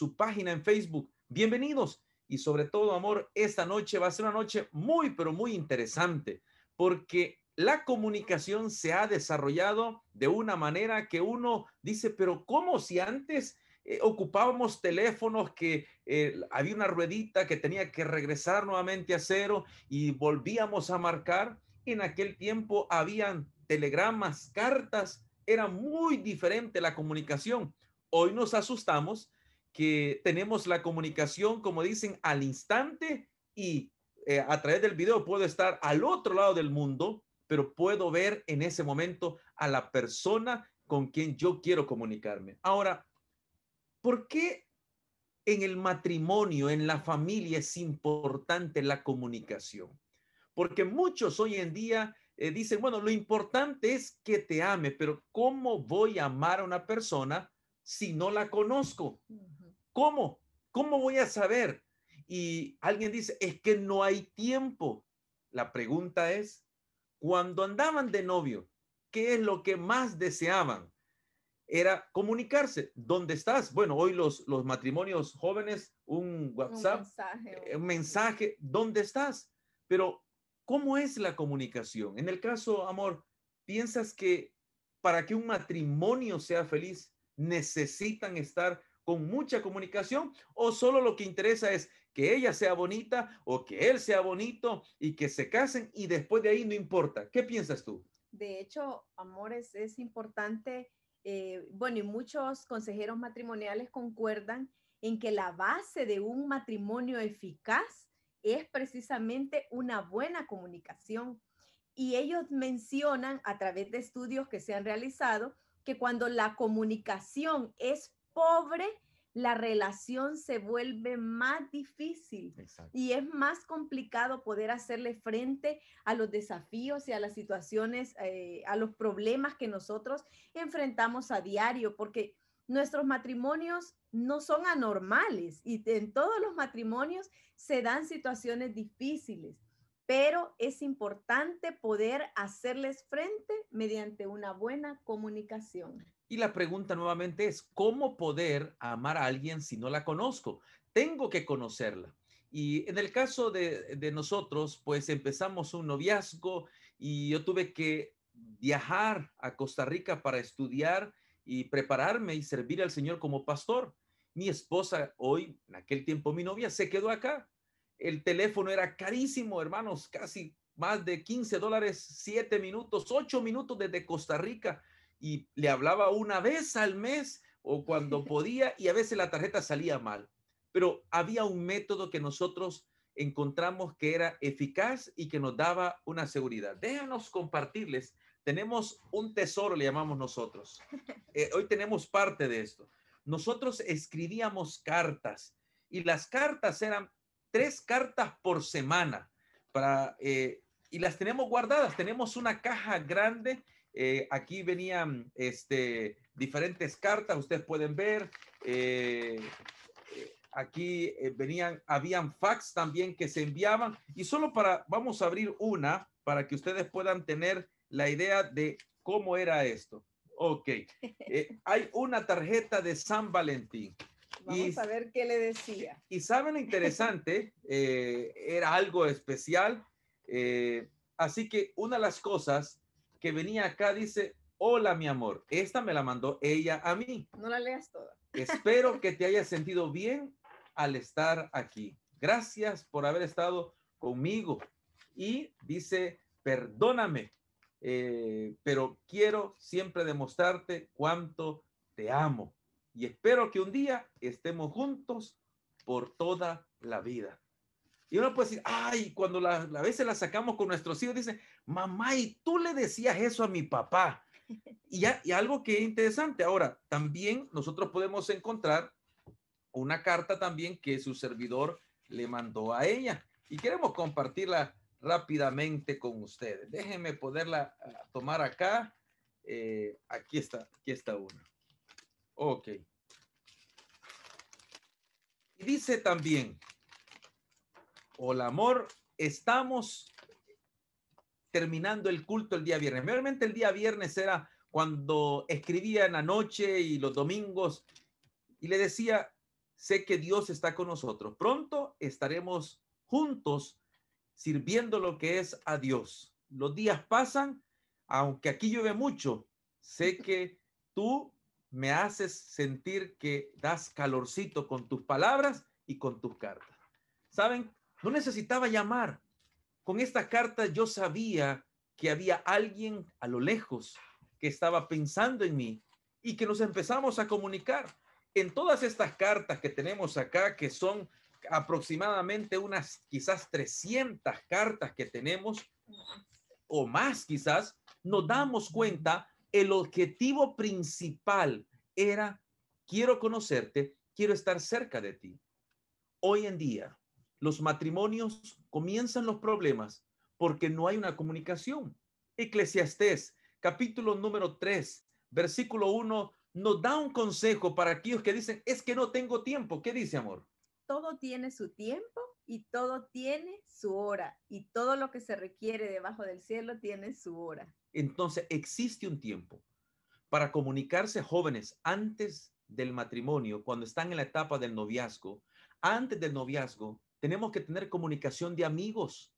su página en Facebook. Bienvenidos. Y sobre todo, amor, esta noche va a ser una noche muy, pero muy interesante, porque la comunicación se ha desarrollado de una manera que uno dice, pero ¿cómo si antes eh, ocupábamos teléfonos que eh, había una ruedita que tenía que regresar nuevamente a cero y volvíamos a marcar? En aquel tiempo habían telegramas, cartas, era muy diferente la comunicación. Hoy nos asustamos que tenemos la comunicación, como dicen, al instante y eh, a través del video puedo estar al otro lado del mundo, pero puedo ver en ese momento a la persona con quien yo quiero comunicarme. Ahora, ¿por qué en el matrimonio, en la familia es importante la comunicación? Porque muchos hoy en día eh, dicen, bueno, lo importante es que te ame, pero ¿cómo voy a amar a una persona si no la conozco? ¿Cómo? ¿Cómo voy a saber? Y alguien dice, es que no hay tiempo. La pregunta es, cuando andaban de novio, ¿qué es lo que más deseaban? Era comunicarse. ¿Dónde estás? Bueno, hoy los, los matrimonios jóvenes, un WhatsApp, un mensaje, eh, un mensaje, ¿dónde estás? Pero ¿Cómo es la comunicación? En el caso, amor, ¿piensas que para que un matrimonio sea feliz necesitan estar con mucha comunicación o solo lo que interesa es que ella sea bonita o que él sea bonito y que se casen y después de ahí no importa? ¿Qué piensas tú? De hecho, amor, es, importante, eh, bueno, y muchos consejeros matrimoniales concuerdan en que la base de un matrimonio eficaz es precisamente una buena comunicación. Y ellos mencionan a través de estudios que se han realizado que cuando la comunicación es pobre, la relación se vuelve más difícil y es más complicado poder hacerle frente a los desafíos y a las situaciones, eh, a los problemas que nosotros enfrentamos a diario, porque nuestros matrimonios no son anormales y en todos los matrimonios se dan situaciones difíciles, pero es importante poder hacerles frente mediante una buena comunicación. Y la pregunta nuevamente es, ¿cómo poder amar a alguien si no la conozco? Tengo que conocerla. Y en el caso de, de nosotros, pues empezamos un noviazgo y yo tuve que viajar a Costa Rica para estudiar y prepararme y servir al Señor como pastor. Mi esposa hoy, en aquel tiempo mi novia, se quedó acá. El teléfono era carísimo, hermanos, casi más de 15 dólares, 7 minutos, 8 minutos desde Costa Rica. Y le hablaba una vez al mes o cuando podía y a veces la tarjeta salía mal. Pero había un método que nosotros encontramos que era eficaz y que nos daba una seguridad. Déjanos compartirles tenemos un tesoro, le llamamos nosotros. Eh, hoy tenemos parte de esto. Nosotros escribíamos cartas y las cartas eran tres cartas por semana para, eh, y las tenemos guardadas. Tenemos una caja grande. Eh, aquí venían este, diferentes cartas, ustedes pueden ver. aquí venían, habían fax también que se enviaban. Y solo para, vamos a abrir una para que ustedes puedan tener la idea de cómo era esto. Ok, eh, hay una tarjeta de San Valentín. Vamos a ver qué le decía. Y saben lo interesante, eh, era algo especial. Eh, así que una de las cosas que venía acá dice, hola mi amor, esta me la mandó ella a mí. No la leas toda. Espero que te hayas sentido bien al estar aquí. Gracias por haber estado conmigo. Y dice, perdóname eh, pero quiero siempre demostrarte cuánto te amo y espero que un día estemos juntos por toda la vida. Y uno puede decir, ay, cuando la, a veces la sacamos con nuestros hijos, dice, mamá, y tú le decías eso a mi papá. Y, ya, y algo que es interesante, ahora, también nosotros podemos encontrar una carta también que su servidor le mandó a ella. Y queremos compartirla rápidamente con ustedes. Déjenme poderla ah, tomar acá. Eh, aquí está, aquí está una. Ok. Y dice también, hola amor, estamos terminando el culto el día viernes. Realmente el día viernes era cuando escribía en la noche y los domingos y le decía, sé que Dios está con nosotros. Pronto estaremos juntos sirviendo lo que es a Dios. Los días pasan, aunque aquí llueve mucho, sé que tú me haces sentir que das calorcito con tus palabras y con tus cartas. ¿Saben? No necesitaba llamar. Con esta carta yo sabía que había alguien a lo lejos que estaba pensando en mí y que nos empezamos a comunicar en todas estas cartas que tenemos acá, que son aproximadamente unas quizás 300 cartas que tenemos, o más quizás, nos damos cuenta, el objetivo principal era, quiero conocerte, quiero estar cerca de ti. Hoy en día, los matrimonios comienzan los problemas porque no hay una comunicación. Eclesiastés, capítulo número 3, versículo 1 nos da un consejo para aquellos que dicen, es que no tengo tiempo. ¿Qué dice, amor? Todo tiene su tiempo y todo tiene su hora y todo lo que se requiere debajo del cielo tiene su hora. Entonces, existe un tiempo para comunicarse jóvenes antes del matrimonio, cuando están en la etapa del noviazgo. Antes del noviazgo, tenemos que tener comunicación de amigos.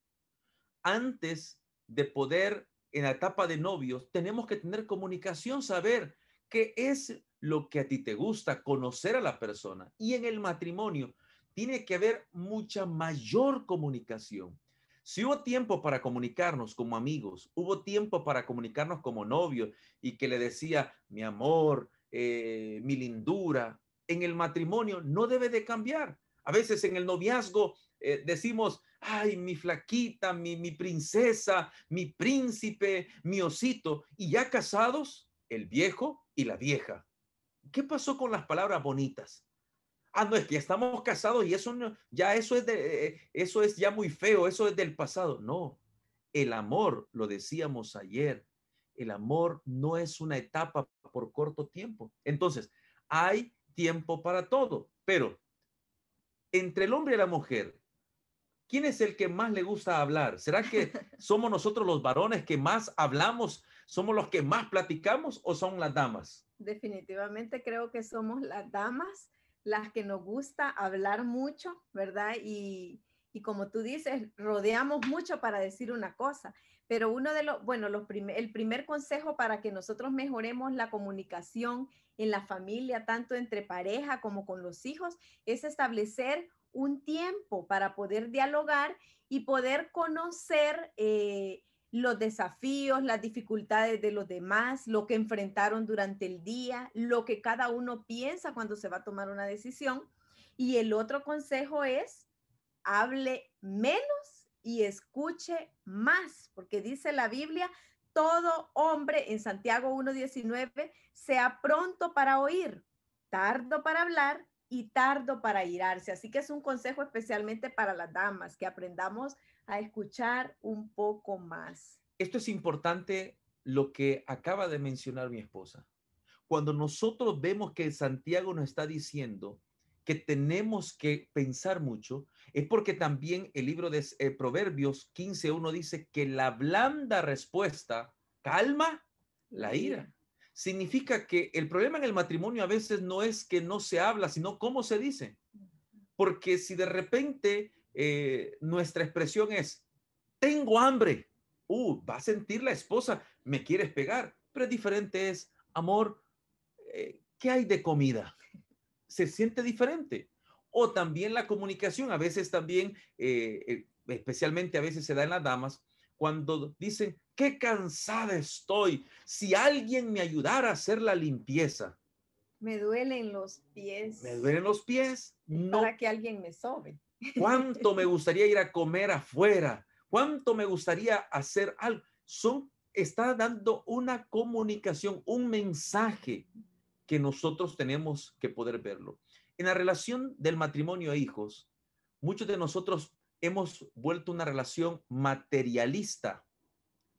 Antes de poder, en la etapa de novios, tenemos que tener comunicación, saber qué es lo que a ti te gusta, conocer a la persona. Y en el matrimonio tiene que haber mucha mayor comunicación. Si hubo tiempo para comunicarnos como amigos, hubo tiempo para comunicarnos como novios y que le decía mi amor, eh, mi lindura, en el matrimonio no debe de cambiar. A veces en el noviazgo eh, decimos, ay, mi flaquita, mi, mi princesa, mi príncipe, mi osito, y ya casados, el viejo y la vieja. ¿Qué pasó con las palabras bonitas? Ah, no, es que ya estamos casados y eso no, ya eso es de, eh, eso es ya muy feo, eso es del pasado. No, el amor, lo decíamos ayer, el amor no es una etapa por corto tiempo. Entonces, hay tiempo para todo, pero entre el hombre y la mujer, ¿quién es el que más le gusta hablar? ¿Será que somos nosotros los varones que más hablamos ¿Somos los que más platicamos o son las damas? Definitivamente creo que somos las damas las que nos gusta hablar mucho, ¿verdad? Y, y como tú dices, rodeamos mucho para decir una cosa. Pero uno de los, bueno, los el primer consejo para que nosotros mejoremos la comunicación en la familia, tanto entre pareja como con los hijos, es establecer un tiempo para poder dialogar y poder conocer eh, los desafíos, las dificultades de los demás, lo que enfrentaron durante el día, lo que cada uno piensa cuando se va a tomar una decisión. Y el otro consejo es, hable menos y escuche más, porque dice la Biblia, todo hombre en Santiago 1.19 sea pronto para oír, tardo para hablar y tardo para irarse. Así que es un consejo especialmente para las damas, que aprendamos a escuchar un poco más. Esto es importante lo que acaba de mencionar mi esposa. Cuando nosotros vemos que Santiago nos está diciendo que tenemos que pensar mucho, es porque también el libro de eh, Proverbios 15.1 dice que la blanda respuesta calma la ira. Significa que el problema en el matrimonio a veces no es que no se habla, sino cómo se dice. Porque si de repente eh, nuestra expresión es, tengo hambre. Uh, va a sentir la esposa, me quieres pegar. Pero diferente es, amor, eh, ¿qué hay de comida? Se siente diferente. O también la comunicación, a veces también, eh, especialmente a veces se da en las damas, cuando dicen, qué cansada estoy, si alguien me ayudara a hacer la limpieza. Me duelen los pies. Me duelen los pies. No. Para que alguien me sobe. ¿Cuánto me gustaría ir a comer afuera? ¿Cuánto me gustaría hacer algo? Son, está dando una comunicación, un mensaje que nosotros tenemos que poder verlo. En la relación del matrimonio e hijos, muchos de nosotros hemos vuelto una relación materialista.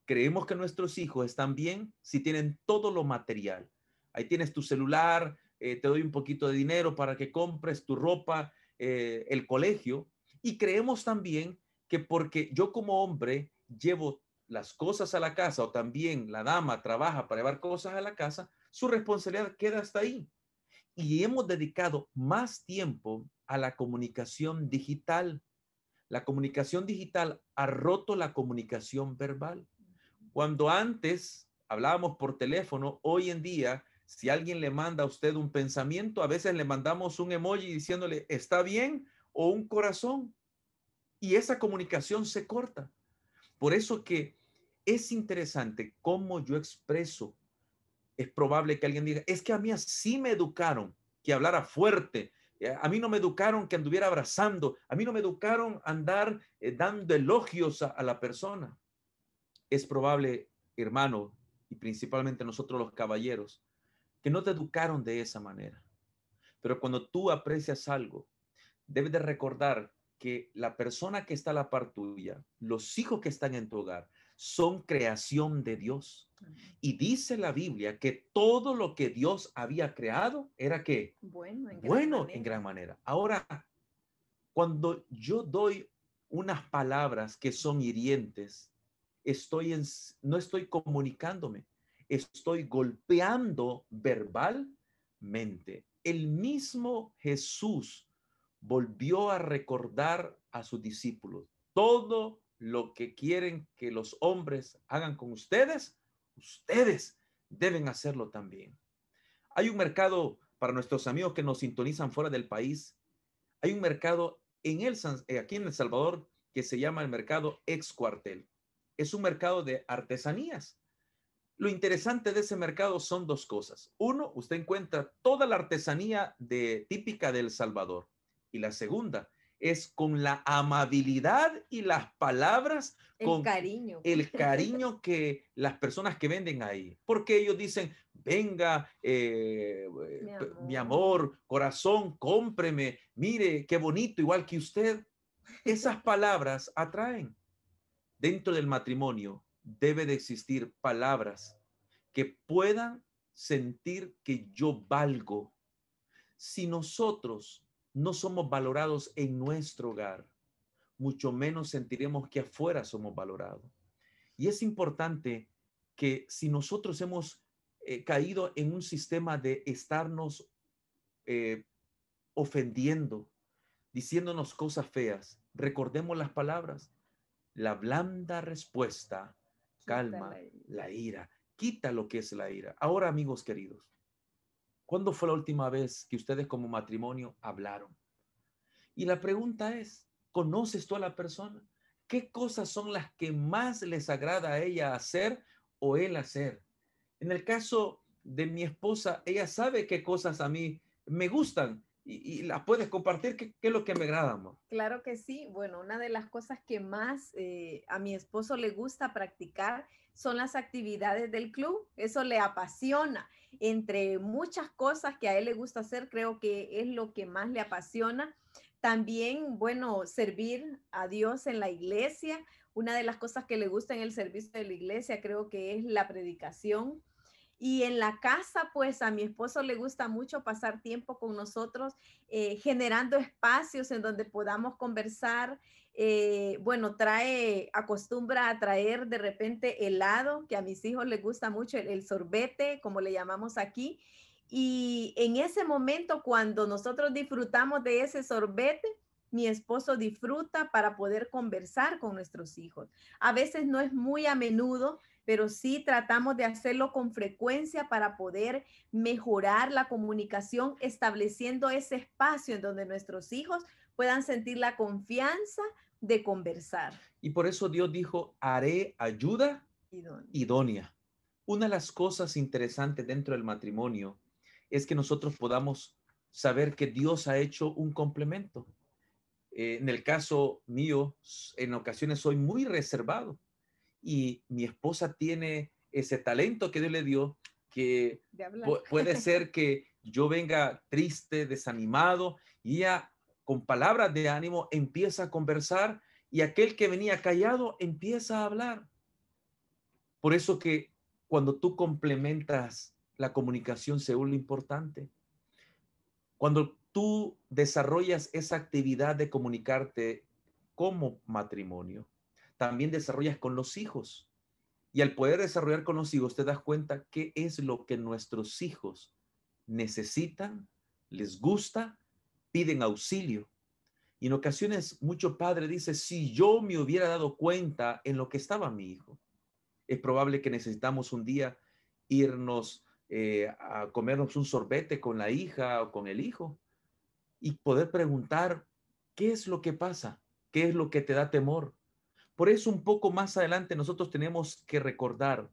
Creemos que nuestros hijos están bien si tienen todo lo material. Ahí tienes tu celular, eh, te doy un poquito de dinero para que compres tu ropa, eh, el colegio y creemos también que porque yo como hombre llevo las cosas a la casa o también la dama trabaja para llevar cosas a la casa, su responsabilidad queda hasta ahí. y hemos dedicado más tiempo a la comunicación digital. La comunicación digital ha roto la comunicación verbal. Cuando antes hablábamos por teléfono, hoy en día, si alguien le manda a usted un pensamiento, a veces le mandamos un emoji diciéndole, está bien, o un corazón. Y esa comunicación se corta. Por eso que es interesante cómo yo expreso. Es probable que alguien diga, es que a mí así me educaron, que hablara fuerte. Eh, a mí no me educaron que anduviera abrazando. A mí no me educaron andar eh, dando elogios a, a la persona. Es probable, hermano, y principalmente nosotros los caballeros, que no te educaron de esa manera. Pero cuando tú aprecias algo, debes de recordar que la persona que está a la par tuya, los hijos que están en tu hogar, son creación de Dios. Y dice la Biblia que todo lo que Dios había creado era que bueno, en, bueno gran en gran manera. Ahora, cuando yo doy unas palabras que son hirientes, estoy en, no estoy comunicándome, estoy golpeando verbalmente. El mismo Jesús volvió a recordar a sus discípulos, todo lo que quieren que los hombres hagan con ustedes, ustedes deben hacerlo también. Hay un mercado para nuestros amigos que nos sintonizan fuera del país. Hay un mercado en el, eh, aquí en El Salvador que se llama el mercado ex cuartel. Es un mercado de artesanías. Lo interesante de ese mercado son dos cosas. Uno, usted encuentra toda la artesanía de, típica del Salvador. Y la segunda es con la amabilidad y las palabras, el con cariño. el cariño que las personas que venden ahí, porque ellos dicen, venga, eh, Mi mi, amor. amor. corazón, cómpreme, mire, qué bonito, igual que usted. Esas palabras atraen. Dentro del matrimonio debe de existir palabras que puedan sentir que yo valgo. Si nosotros no somos valorados en nuestro hogar, mucho menos sentiremos que afuera somos valorados. Y es importante que si nosotros hemos eh, caído en un sistema de estarnos eh, ofendiendo, diciéndonos cosas feas, recordemos las palabras. La blanda respuesta calma la ira, quita lo que es la ira. Ahora, amigos queridos, ¿cuándo fue la última vez que ustedes como matrimonio hablaron? Y la pregunta es, ¿conoces tú a la persona? ¿Qué cosas son las que más les agrada a ella hacer o él hacer? En el caso de mi esposa, ella sabe qué cosas a mí me gustan y, y las puedes compartir. ¿Qué, es lo que me agrada? Claro que sí. Bueno, una de las cosas que más eh, a mi esposo le gusta practicar son las actividades del club. Eso le apasiona. Entre muchas cosas que a él le gusta hacer, creo que es lo que más le apasiona. También, bueno, servir a Dios en la iglesia. Una de las cosas que le gusta en el servicio de la iglesia creo que es la predicación. Y en la casa, pues a mi esposo le gusta mucho pasar tiempo con nosotros, eh, generando espacios en donde podamos conversar. Eh, bueno, trae, acostumbra a traer de repente helado, que a mis hijos les gusta mucho, el, el sorbete, como le llamamos aquí. Y en ese momento, cuando nosotros disfrutamos de ese sorbete, mi esposo disfruta para poder conversar con nuestros hijos. A veces no es muy a menudo, pero sí tratamos de hacerlo con frecuencia para poder mejorar la comunicación, estableciendo ese espacio en donde nuestros hijos puedan sentir la confianza de conversar. Y por eso Dios dijo, haré ayuda Idóneo. idónea. Una de las cosas interesantes dentro del matrimonio es que nosotros podamos saber que Dios ha hecho un complemento. Eh, en el caso mío, en ocasiones soy muy reservado y mi esposa tiene ese talento que Dios le dio que puede ser que yo venga triste, desanimado y ella con palabras de ánimo empieza a conversar y aquel que venía callado empieza a hablar. Por eso que cuando tú complementas la comunicación se vuelve importante. Cuando tú desarrollas esa actividad de comunicarte como matrimonio, también desarrollas con los hijos. Y al poder desarrollar con los hijos, te das cuenta qué es lo que nuestros hijos necesitan les gusta, piden auxilio. Y en ocasiones mucho padre dice, si yo me hubiera dado cuenta en lo que estaba mi hijo, es probable que necesitamos un día irnos eh, a comernos un sorbete con la hija o con el hijo y poder preguntar, ¿qué es lo que pasa? ¿Qué es lo que te da temor? Por eso un poco más adelante nosotros tenemos que recordar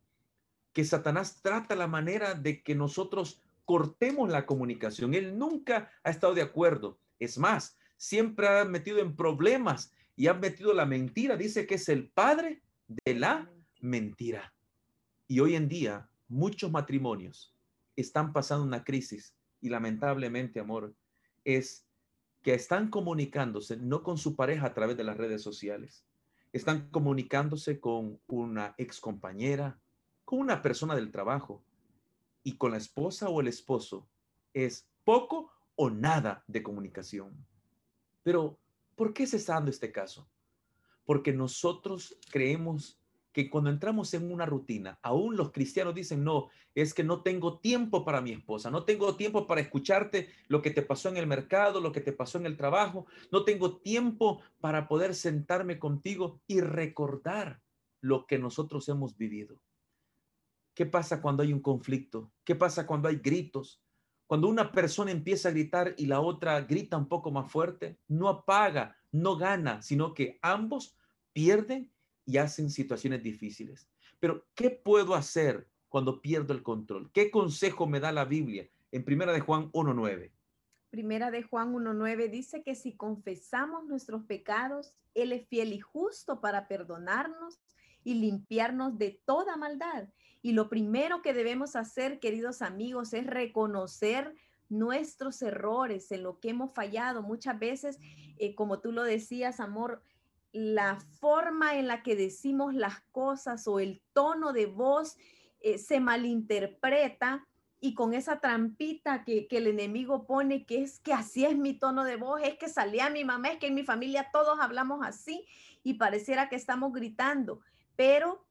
que Satanás trata la manera de que nosotros cortemos la comunicación. Él nunca ha estado de acuerdo. Es más, siempre ha metido en problemas y ha metido la mentira. Dice que es el padre de la mentira. Y hoy en día muchos matrimonios están pasando una crisis y lamentablemente, amor, es que están comunicándose no con su pareja a través de las redes sociales, están comunicándose con una ex compañera, con una persona del trabajo y con la esposa o el esposo es poco o nada de comunicación. Pero, ¿por qué se está dando este caso? Porque nosotros creemos que cuando entramos en una rutina, aún los cristianos dicen, no, es que no tengo tiempo para mi esposa, no tengo tiempo para escucharte lo que te pasó en el mercado, lo que te pasó en el trabajo, no tengo tiempo para poder sentarme contigo y recordar lo que nosotros hemos vivido. ¿Qué pasa cuando hay un conflicto? ¿Qué pasa cuando hay gritos? Cuando una persona empieza a gritar y la otra grita un poco más fuerte, no apaga, no gana, sino que ambos pierden y hacen situaciones difíciles. Pero, ¿qué puedo hacer cuando pierdo el control? ¿Qué consejo me da la Biblia en Primera de Juan 1.9? Primera de Juan 1.9 dice que si confesamos nuestros pecados, Él es fiel y justo para perdonarnos y limpiarnos de toda maldad. Y lo primero que debemos hacer, queridos amigos, es reconocer nuestros errores, en lo que hemos fallado. Muchas veces, eh, como tú lo decías, amor, la forma en la que decimos las cosas o el tono de voz eh, se malinterpreta y con esa trampita que, que, el enemigo pone, que es que así es mi tono de voz, es que salía mi mamá, es que en mi familia todos hablamos así y pareciera que estamos gritando, pero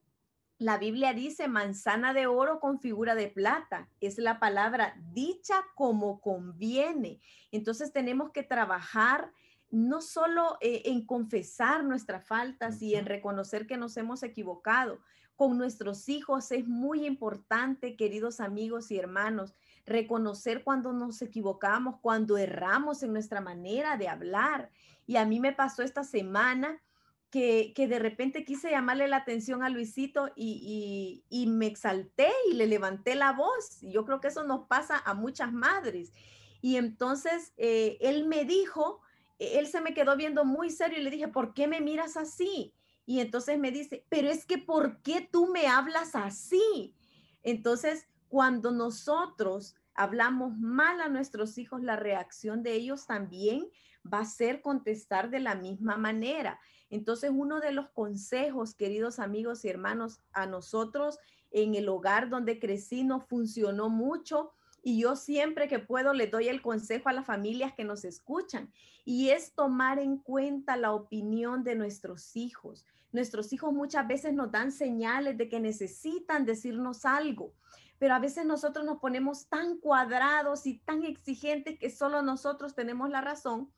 la Biblia dice manzana de oro con figura de plata. Es la palabra dicha como conviene. Entonces tenemos que trabajar no solo eh, en confesar nuestras faltas y en reconocer que nos hemos equivocado. Con nuestros hijos es muy importante, queridos amigos y hermanos, reconocer cuando nos equivocamos, cuando erramos en nuestra manera de hablar. Y a mí me pasó esta semana que, de repente quise llamarle la atención a Luisito y, me exalté y le levanté la voz. Yo creo que eso nos pasa a muchas madres. Y entonces eh, él me dijo, él se me quedó viendo muy serio y le dije, ¿por qué me miras así? Y entonces me dice, pero es que ¿por qué tú me hablas así? Entonces, cuando nosotros hablamos mal a nuestros hijos, la reacción de ellos también va a ser contestar de la misma manera. Entonces, uno de los consejos, queridos amigos y hermanos, a nosotros en el hogar donde crecí no funcionó mucho y yo siempre que puedo le doy el consejo a las familias que nos escuchan y es tomar en cuenta la opinión de nuestros hijos. Nuestros hijos muchas veces nos dan señales de que necesitan decirnos algo, pero a veces nosotros nos ponemos tan cuadrados y tan exigentes que solo nosotros tenemos la razón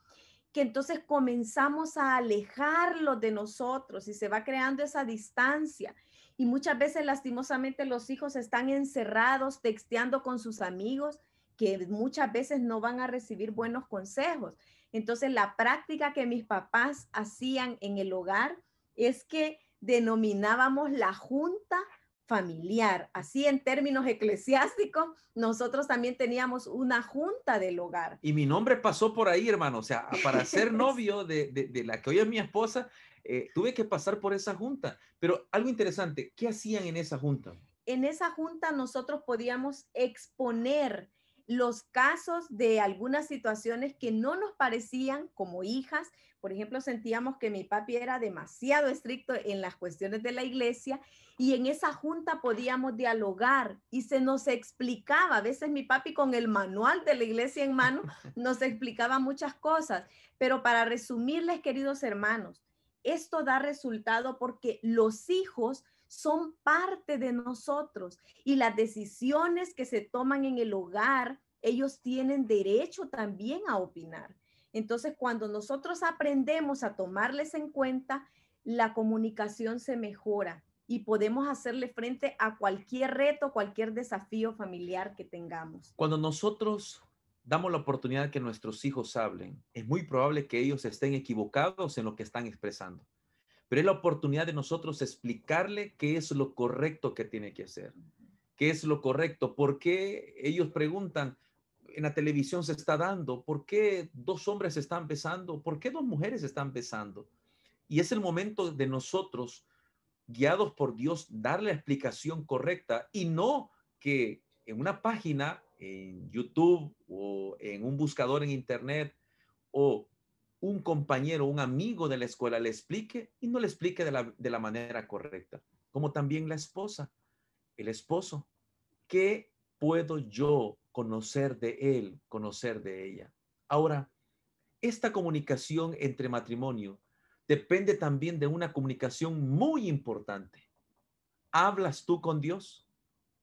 que entonces comenzamos a alejarlos de nosotros y se va creando esa distancia. Y muchas veces lastimosamente los hijos están encerrados texteando con sus amigos que muchas veces no van a recibir buenos consejos. Entonces la práctica que mis papás hacían en el hogar es que denominábamos la junta familiar. Así en términos eclesiásticos, nosotros también teníamos una junta del hogar. Y mi nombre pasó por ahí, hermano. O sea, para ser novio de, de la que hoy es mi esposa, eh, tuve que pasar por esa junta. Pero algo interesante, ¿qué hacían en esa junta? En esa junta nosotros podíamos exponer los casos de algunas situaciones que no nos parecían como hijas. Por ejemplo, sentíamos que mi papi era demasiado estricto en las cuestiones de la iglesia y en esa junta podíamos dialogar y se nos explicaba. A veces mi papi con el manual de la iglesia en mano nos explicaba muchas cosas. Pero para resumirles, queridos hermanos, esto da resultado porque los hijos son parte de nosotros y las decisiones que se toman en el hogar ellos tienen derecho también a opinar. Entonces, cuando nosotros aprendemos a tomarles en cuenta, la comunicación se mejora y podemos hacerle frente a cualquier reto, cualquier desafío familiar que tengamos. Cuando nosotros damos la oportunidad que nuestros hijos hablen, es muy probable que ellos estén equivocados en lo que están expresando. Pero es la oportunidad de nosotros explicarle qué es lo correcto que tiene que hacer, qué es lo correcto, por qué ellos preguntan, en la televisión se está dando, por qué dos hombres están besando, por qué dos mujeres están besando. Y es el momento de nosotros, guiados por Dios, dar la explicación correcta y no que en una página en YouTube o en un buscador en Internet o un compañero, un amigo de la escuela le explique y no le explique de la, de la manera correcta. Como también la esposa, el esposo. ¿Qué puedo yo conocer de él, conocer de ella? Ahora, esta comunicación entre matrimonio depende también de una comunicación muy importante. ¿Hablas tú con Dios?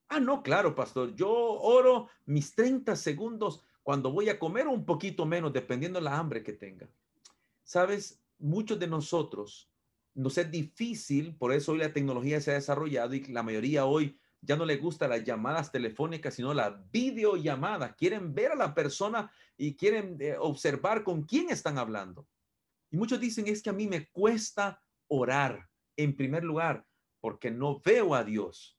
Ah, no, claro, pastor. Yo oro mis 30 segundos cuando voy a comer un poquito menos, dependiendo de la hambre que tenga. Sabes, muchos de nosotros nos es difícil, por eso hoy la tecnología se ha desarrollado y la mayoría hoy ya no le gusta las llamadas telefónicas, sino la videollamada. Quieren ver a la persona y quieren eh, observar con quién están hablando. Y muchos dicen, es que a mí me cuesta orar en primer lugar porque no veo a Dios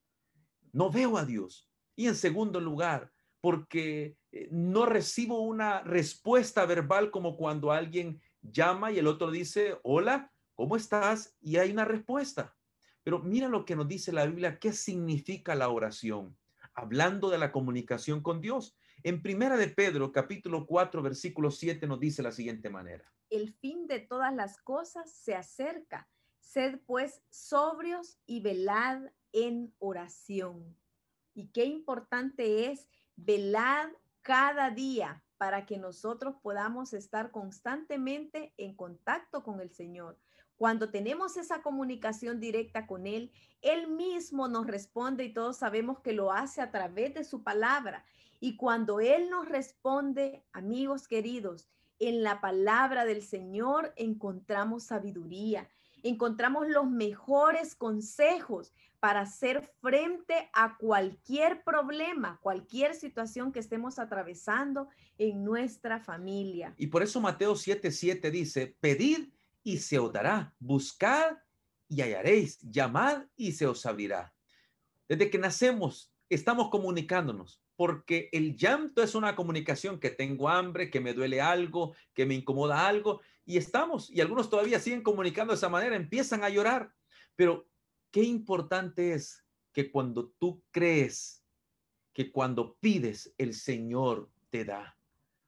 no veo a Dios. Y en segundo lugar, porque eh, no recibo una respuesta verbal como cuando alguien llama y el otro dice, hola, ¿cómo estás? Y hay una respuesta. Pero mira lo que nos dice la Biblia, qué significa la oración, hablando de la comunicación con Dios. En Primera de Pedro, capítulo 4, versículo 7, nos dice la siguiente manera. El fin de todas las cosas se acerca. Sed pues sobrios y velad en oración. Y qué importante es velar cada día para que nosotros podamos estar constantemente en contacto con el Señor. Cuando tenemos esa comunicación directa con Él, Él mismo nos responde y todos sabemos que lo hace a través de su palabra. Y cuando Él nos responde, amigos queridos, en la palabra del Señor encontramos sabiduría, encontramos los mejores consejos para hacer frente a cualquier problema, cualquier situación que estemos atravesando en nuestra familia. Y por eso Mateo 7:7 dice, pedid y se os dará, buscad y hallaréis, llamad y se os abrirá. Desde que nacemos estamos comunicándonos, porque el llanto es una comunicación que tengo hambre, que me duele algo, que me incomoda algo, y estamos, y algunos todavía siguen comunicando de esa manera, empiezan a llorar, pero qué importante es que cuando tú crees, que cuando pides, el Señor te da.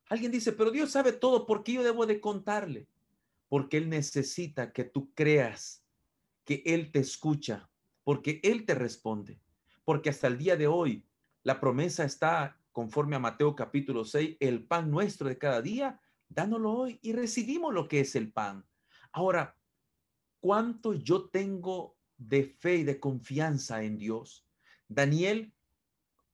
Alguien dice, pero Dios sabe todo, ¿por qué yo debo de contarle? Porque Él necesita que tú creas que Él te escucha, porque Él te responde, porque hasta el día de hoy la promesa está conforme a Mateo capítulo 6, el pan nuestro de cada día, dándolo hoy y recibimos lo que es el pan. Ahora, ¿cuánto yo tengo de fe y de confianza en Dios. Daniel,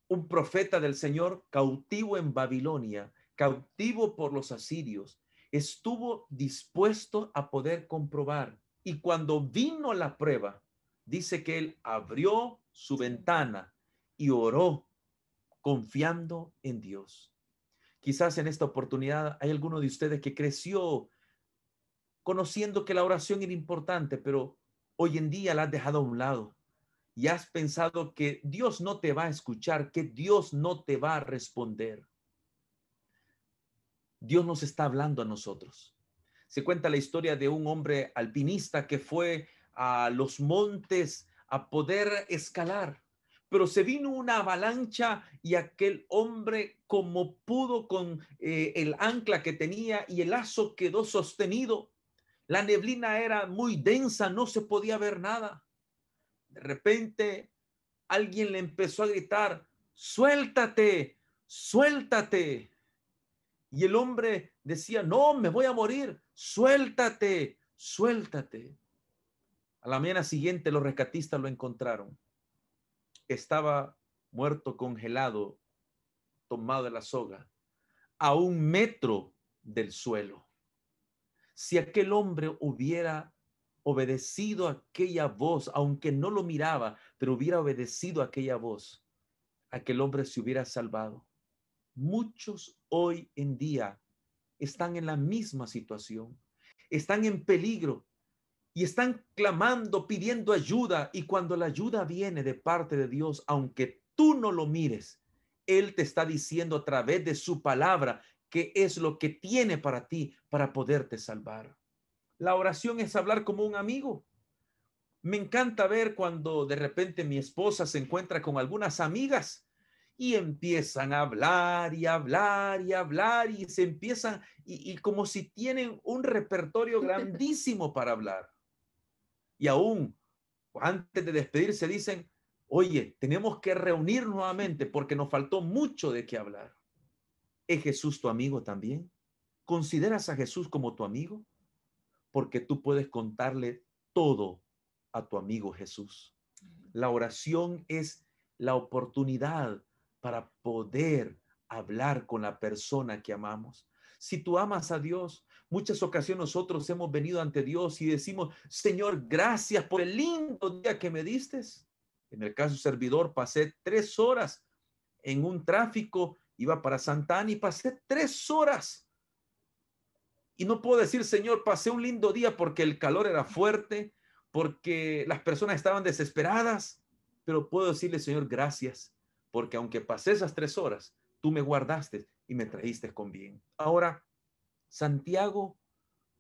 un profeta del Señor, cautivo en Babilonia, cautivo por los asirios, estuvo dispuesto a poder comprobar. Y cuando vino la prueba, dice que él abrió su ventana y oró confiando en Dios. Quizás en esta oportunidad hay alguno de ustedes que creció conociendo que la oración era importante, pero hoy en día la has dejado a un lado y has pensado que Dios no te va a escuchar, que Dios no te va a responder. Dios nos está hablando a nosotros. Se cuenta la historia de un hombre alpinista que fue a los montes a poder escalar, pero se vino una avalancha y aquel hombre como pudo con eh, el ancla que tenía y el lazo quedó sostenido la neblina era muy densa, no se podía ver nada. De repente alguien le empezó a gritar, suéltate, suéltate. Y el hombre decía, no, me voy a morir, suéltate, suéltate. A la mañana siguiente los rescatistas lo encontraron. Estaba muerto, congelado tomado de la soga a un metro del suelo. Si aquel hombre hubiera obedecido aquella voz, aunque no lo miraba, pero hubiera obedecido aquella voz, aquel hombre se hubiera salvado. Muchos hoy en día están en la misma situación, están en peligro y están clamando, pidiendo ayuda. Y cuando la ayuda viene de parte de Dios, aunque tú no lo mires, Él te está diciendo a través de su palabra qué es lo que tiene para ti para poderte salvar. La oración es hablar como un amigo. Me encanta ver cuando de repente mi esposa se encuentra con algunas amigas y empiezan a hablar y hablar y hablar y se empiezan y, y como si tienen un repertorio grandísimo para hablar. Y aún antes de despedirse dicen, oye, tenemos que reunir nuevamente porque nos faltó mucho de qué hablar. ¿Es Jesús tu amigo también? ¿Consideras a Jesús como tu amigo? Porque tú puedes contarle todo a tu amigo Jesús. La oración es la oportunidad para poder hablar con la persona que amamos. Si tú amas a Dios, muchas ocasiones nosotros hemos venido ante Dios y decimos, Señor, gracias por el lindo día que me diste. En el caso servidor, pasé tres horas en un tráfico, iba para Santana y pasé tres horas. Y no puedo decir, Señor, pasé un lindo día porque el calor era fuerte, porque las personas estaban desesperadas, pero puedo decirle, Señor, gracias, porque aunque pasé esas tres horas, tú me guardaste y me trajiste con bien. Ahora, Santiago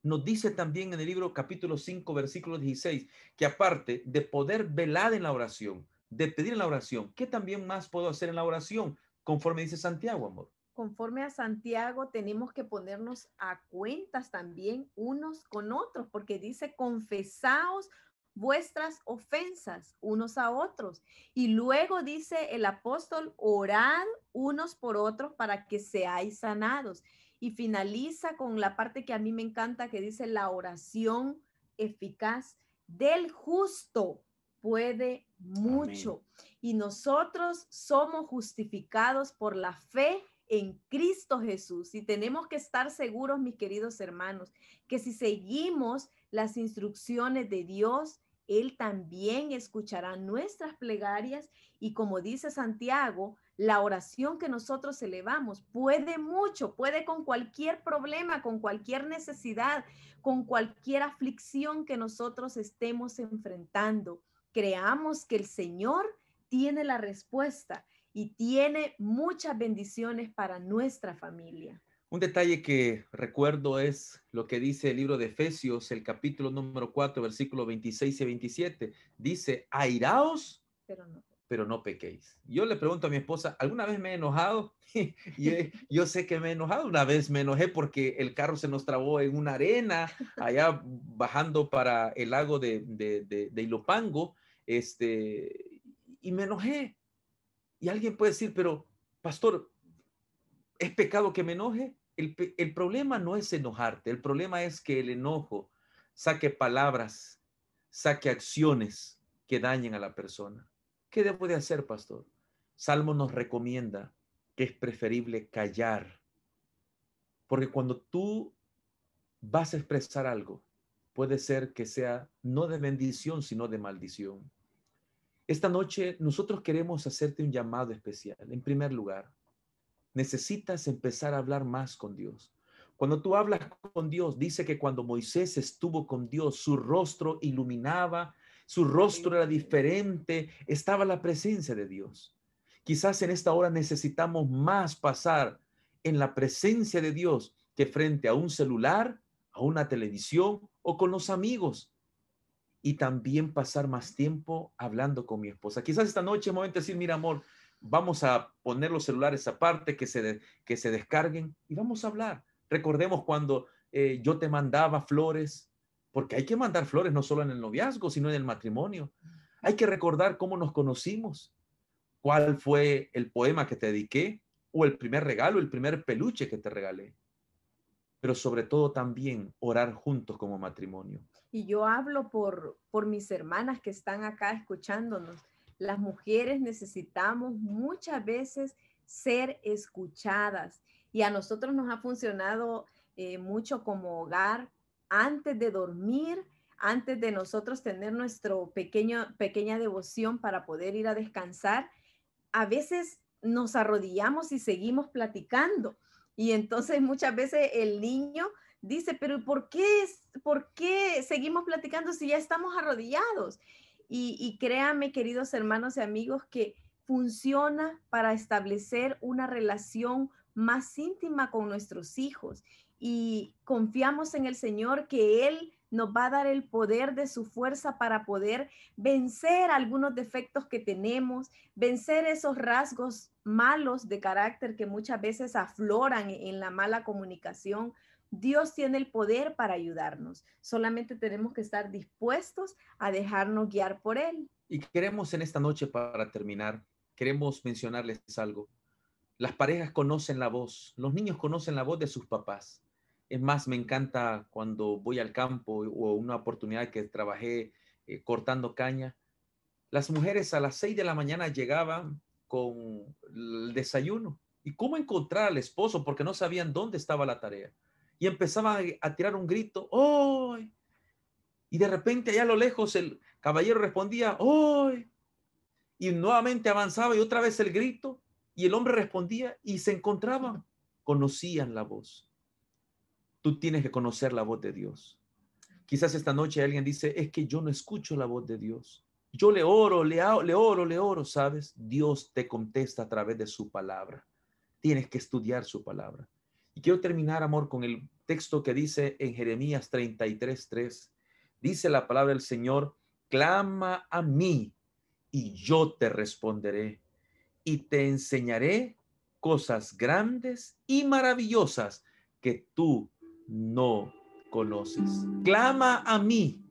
nos dice también en el libro capítulo 5, versículo 16, que aparte de poder velar en la oración, de pedir en la oración, ¿qué también más puedo hacer en la oración? Conforme dice Santiago, amor. Conforme a Santiago, tenemos que ponernos a cuentas también unos con otros, porque dice, confesaos vuestras ofensas unos a otros. Y luego dice el apóstol, orad unos por otros para que seáis sanados. Y finaliza con la parte que a mí me encanta, que dice la oración eficaz del justo puede mucho. Y nosotros somos justificados por la fe en Cristo Jesús. Y tenemos que estar seguros, mis queridos hermanos, que si seguimos las instrucciones de Dios, él también escuchará nuestras plegarias y como dice Santiago, la oración que nosotros elevamos puede mucho, puede con cualquier problema, con cualquier necesidad, con cualquier aflicción que nosotros estemos enfrentando. Creamos que el Señor tiene la respuesta y tiene muchas bendiciones para nuestra familia. Un detalle que recuerdo es lo que dice el libro de Efesios, el capítulo número 4, versículo 26 y 27. Dice, airaos, pero no, pero no pequéis. Yo le pregunto a mi esposa, ¿alguna vez me he enojado? y yo sé que me he enojado. Una vez me enojé porque el carro se nos trabó en una arena allá bajando para el lago de, de, de, de Ilopango. Este, y me enojé. Y alguien puede decir, pero pastor, ¿Es pecado que me enoje? El, el, problema no es enojarte, el problema es que el enojo saque palabras, saque acciones que dañen a la persona. ¿Qué debo de hacer, pastor? Salmo nos recomienda que es preferible callar, porque cuando tú vas a expresar algo, puede ser que sea no de bendición, sino de maldición. Esta noche nosotros queremos hacerte un llamado especial. En primer lugar, necesitas empezar a hablar más con Dios. Cuando tú hablas con Dios, dice que cuando Moisés estuvo con Dios, su rostro iluminaba, su rostro era diferente, estaba la presencia de Dios. Quizás en esta hora necesitamos más pasar en la presencia de Dios que frente a un celular, a una televisión o con los amigos. Y también pasar más tiempo hablando con mi esposa. Quizás esta noche me voy a decir, mira amor, vamos a poner los celulares aparte, que se, que se descarguen y vamos a hablar. Recordemos cuando eh, yo te mandaba flores, porque hay que mandar flores no solo en el noviazgo, sino en el matrimonio. Hay que recordar cómo nos conocimos, cuál fue el poema que te dediqué, o el primer regalo, el primer peluche que te regalé. Pero sobre todo también orar juntos como matrimonio. Y yo hablo por, por mis hermanas que están acá escuchándonos las mujeres necesitamos muchas veces ser escuchadas. Y a nosotros nos ha funcionado eh, mucho como hogar antes de dormir, antes de nosotros tener nuestro pequeño, pequeña devoción para poder ir a descansar. A veces nos arrodillamos y seguimos platicando. Y entonces muchas veces el niño dice, pero ¿por qué, por qué seguimos platicando si ya estamos arrodillados? Y, y créanme, queridos hermanos y amigos, que funciona para establecer una relación más íntima con nuestros hijos y confiamos en el Señor que Él nos va a dar el poder de su fuerza para poder vencer algunos defectos que tenemos, vencer esos rasgos malos de carácter que muchas veces afloran en la mala comunicación. Dios tiene el poder para ayudarnos. Solamente tenemos que estar dispuestos a dejarnos guiar por Él. Y queremos en esta noche, para terminar, queremos mencionarles algo. Las parejas conocen la voz, los niños conocen la voz de sus papás. Es más, me encanta cuando voy al campo o una oportunidad que trabajé eh, cortando caña. Las mujeres a las seis de la mañana llegaban con el desayuno. ¿Y cómo encontrar al esposo? Porque no sabían dónde estaba la tarea. Y empezaban a, tirar un grito, ¡Hoy! Y de repente allá a lo lejos el caballero respondía, ¡Hoy! Y nuevamente avanzaba y otra vez el grito. Y el hombre respondía y se encontraban, conocían la voz. Tú tienes que conocer la voz de Dios. Quizás esta noche alguien dice, es que yo no escucho la voz de Dios. Yo le oro, le, le oro, le oro, ¿sabes? Dios te contesta a través de su palabra. Tienes que estudiar su palabra. Y quiero terminar, amor, con el texto que dice en Jeremías 33:3. Dice la palabra del Señor, clama a mí y yo te responderé y te enseñaré cosas grandes y maravillosas que tú no conoces. Clama a mí.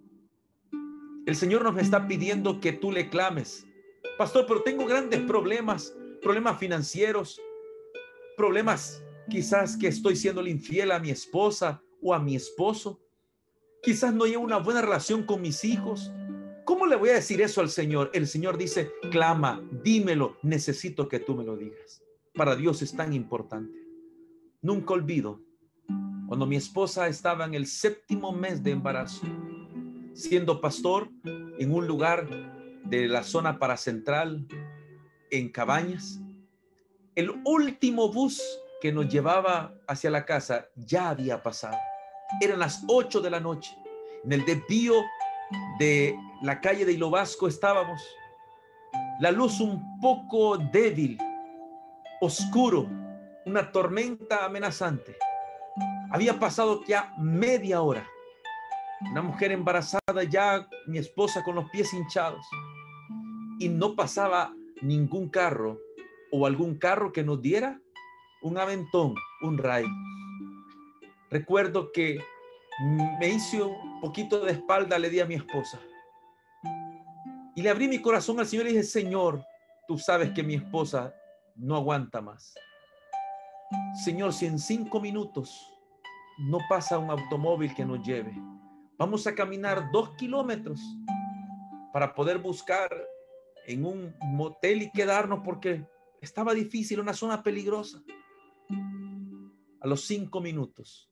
El Señor nos está pidiendo que tú le clames. Pastor, pero tengo grandes problemas, problemas financieros, problemas quizás que estoy siendo infiel a mi esposa o a mi esposo. Quizás no llevo una buena relación con mis hijos. ¿Cómo le voy a decir eso al Señor? El Señor dice, clama, dímelo, necesito que tú me lo digas. Para Dios es tan importante. Nunca olvido cuando mi esposa estaba en el séptimo mes de embarazo, siendo pastor en un lugar de la zona paracentral, en Cabañas, el último bus que nos llevaba hacia la casa ya había pasado. Eran las 8 de la noche. En el desvío de la calle de Hilo Vasco estábamos. La luz un poco débil, oscuro, una tormenta amenazante. Había pasado ya media hora. Una mujer embarazada ya, mi esposa con los pies hinchados. Y no pasaba ningún carro o algún carro que nos diera un aventón, un ray. Recuerdo que me hice un poquito de espalda, le di a mi esposa. Y le abrí mi corazón al Señor y dije, Señor, tú sabes que mi esposa no aguanta más. Señor, si en cinco minutos no pasa un automóvil que nos lleve. Vamos a caminar dos kilómetros para poder buscar en un motel y quedarnos porque estaba difícil, una zona peligrosa. A los cinco minutos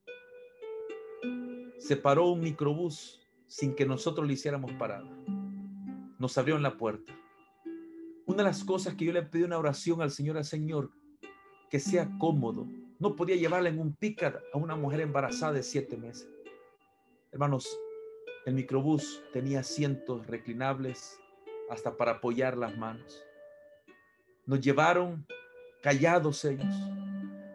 se paró un microbús sin que nosotros le hiciéramos parada. Nos abrió en la puerta. Una de las cosas que yo le pedí una oración al Señor, al Señor, que sea cómodo, no podía llevarla en un pickup a una mujer embarazada de siete meses. Hermanos, el microbús tenía asientos reclinables hasta para apoyar las manos. Nos llevaron callados ellos.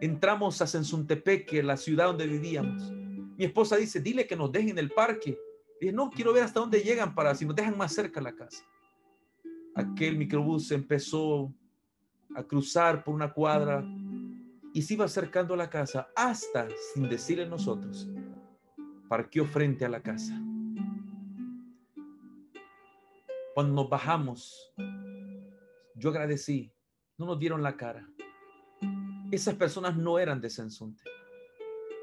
Entramos a Sensuntepeque, la ciudad donde vivíamos. Mi esposa dice, dile que nos dejen el parque. Dije, no, quiero ver hasta dónde llegan para si nos dejan más cerca la casa. Aquel microbús empezó a cruzar por una cuadra y se iba acercando a la casa hasta, sin decirle nosotros, parqueó frente a la casa. Cuando nos bajamos, yo agradecí, no nos dieron la cara. Esas personas no eran de Sensonte.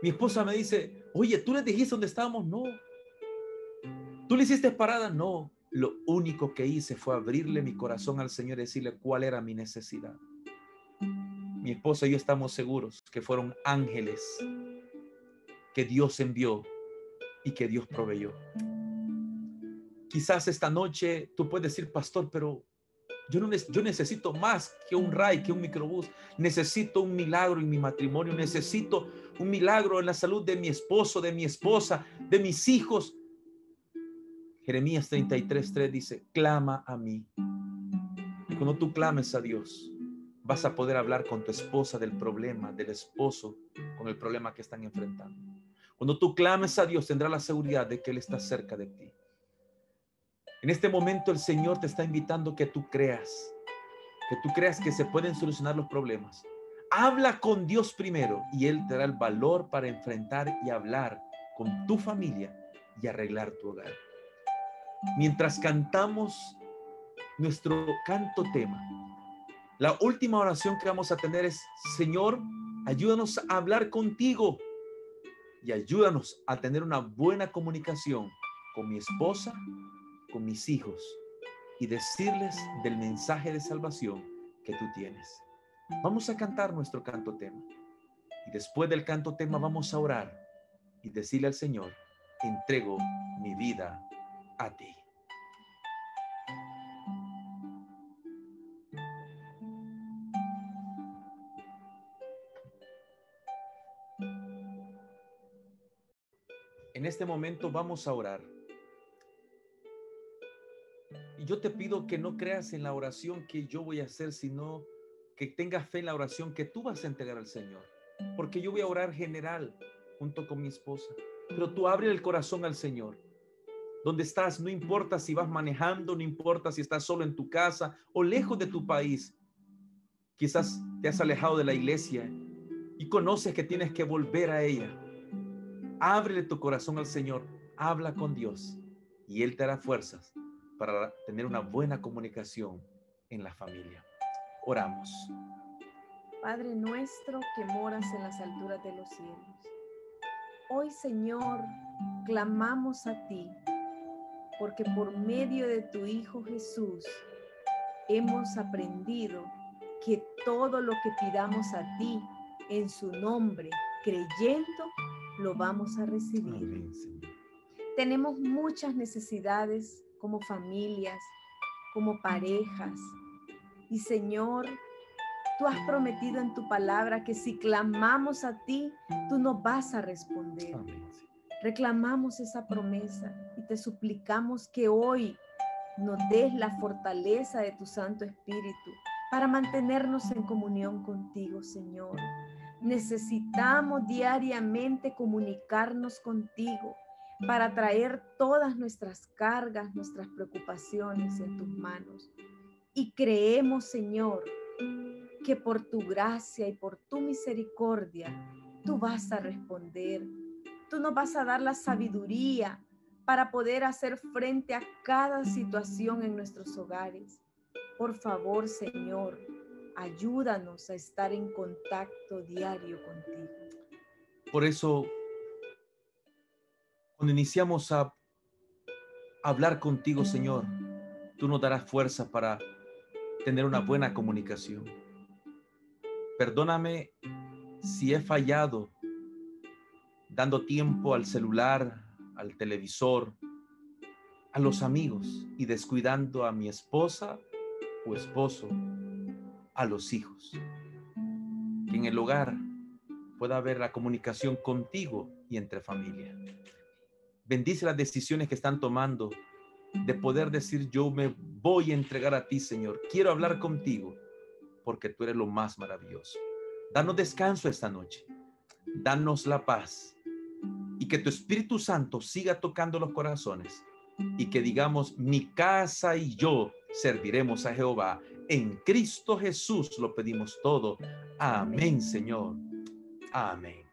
Mi esposa me dice, oye, ¿tú le dijiste dónde estábamos? No. ¿Tú le hiciste parada? No. Lo único que hice fue abrirle mi corazón al Señor y decirle cuál era mi necesidad. Mi esposa y yo estamos seguros que fueron ángeles que Dios envió y que Dios proveyó. Quizás esta noche tú puedes decir, pastor, pero yo, no, necesito más que un RAI, que un microbús. Necesito un milagro en mi matrimonio. Necesito un milagro en la salud de mi esposo, de mi esposa, de mis hijos. Jeremías 33.3 dice, clama a mí. Y cuando tú clames a Dios, vas a poder hablar con tu esposa del problema, del esposo, con el problema que están enfrentando. Cuando tú clames a Dios, tendrás la seguridad de que Él está cerca de ti. En este momento el Señor te está invitando que tú creas, que tú creas que se pueden solucionar los problemas. Habla con Dios primero y Él te dará el valor para enfrentar y hablar con tu familia y arreglar tu hogar. Mientras cantamos nuestro canto tema, la última oración que vamos a tener es, Señor, ayúdanos a hablar contigo y ayúdanos a tener una buena comunicación con mi esposa, con mis hijos y decirles del mensaje de salvación que tú tienes. Vamos a cantar nuestro canto tema. Y después del canto tema vamos a orar y decirle al Señor, entrego mi vida a ti. Este momento vamos a orar. Y yo te pido que no creas en la oración que yo voy a hacer, sino que tengas fe en la oración que tú vas a entregar al Señor. Porque yo voy a orar general junto con mi esposa. Pero tú abre el corazón al Señor. Donde estás, no importa si vas manejando, no importa si estás solo en tu casa o lejos de tu país. Quizás te has alejado de la iglesia y conoces que tienes que volver a ella Ábrele tu corazón al Señor, habla con Dios y Él te dará fuerzas para tener una buena comunicación en la familia. Oramos. Padre nuestro que moras en las alturas de los cielos. Hoy, Señor, clamamos a ti, porque por medio de tu Hijo Jesús hemos aprendido que todo lo que pidamos a ti en su nombre, creyendo, lo vamos a recibir. Tenemos muchas necesidades como familias, como parejas. Y Señor, tú has prometido en tu palabra que si clamamos a ti, tú nos vas a responder. Reclamamos esa promesa y te suplicamos que hoy nos des la fortaleza de tu Santo Espíritu para mantenernos en comunión contigo, Señor. Necesitamos diariamente comunicarnos contigo para traer todas nuestras cargas, nuestras preocupaciones en tus manos. Y creemos, Señor, que por tu gracia y por tu misericordia, tú vas a responder. Tú nos vas a dar la sabiduría para poder hacer frente a cada situación en nuestros hogares. Por favor, Señor, Ayúdanos a estar en contacto diario contigo. Por eso, cuando iniciamos a hablar contigo, Señor, tú nos darás fuerza para tener una buena comunicación. Perdóname si he fallado dando tiempo al celular, al televisor, a los amigos y descuidando a mi esposa o esposo a los hijos. Que en el hogar pueda haber la comunicación contigo y entre familia. Bendice las decisiones que están tomando de poder decir yo me voy a entregar a ti, Señor. Quiero hablar contigo porque tú eres lo más maravilloso. Danos descanso esta noche. Danos la paz y que tu Espíritu Santo siga tocando los corazones y que digamos, mi casa y yo serviremos a Jehová en Cristo Jesús lo pedimos todo. Amén, Señor. Amén.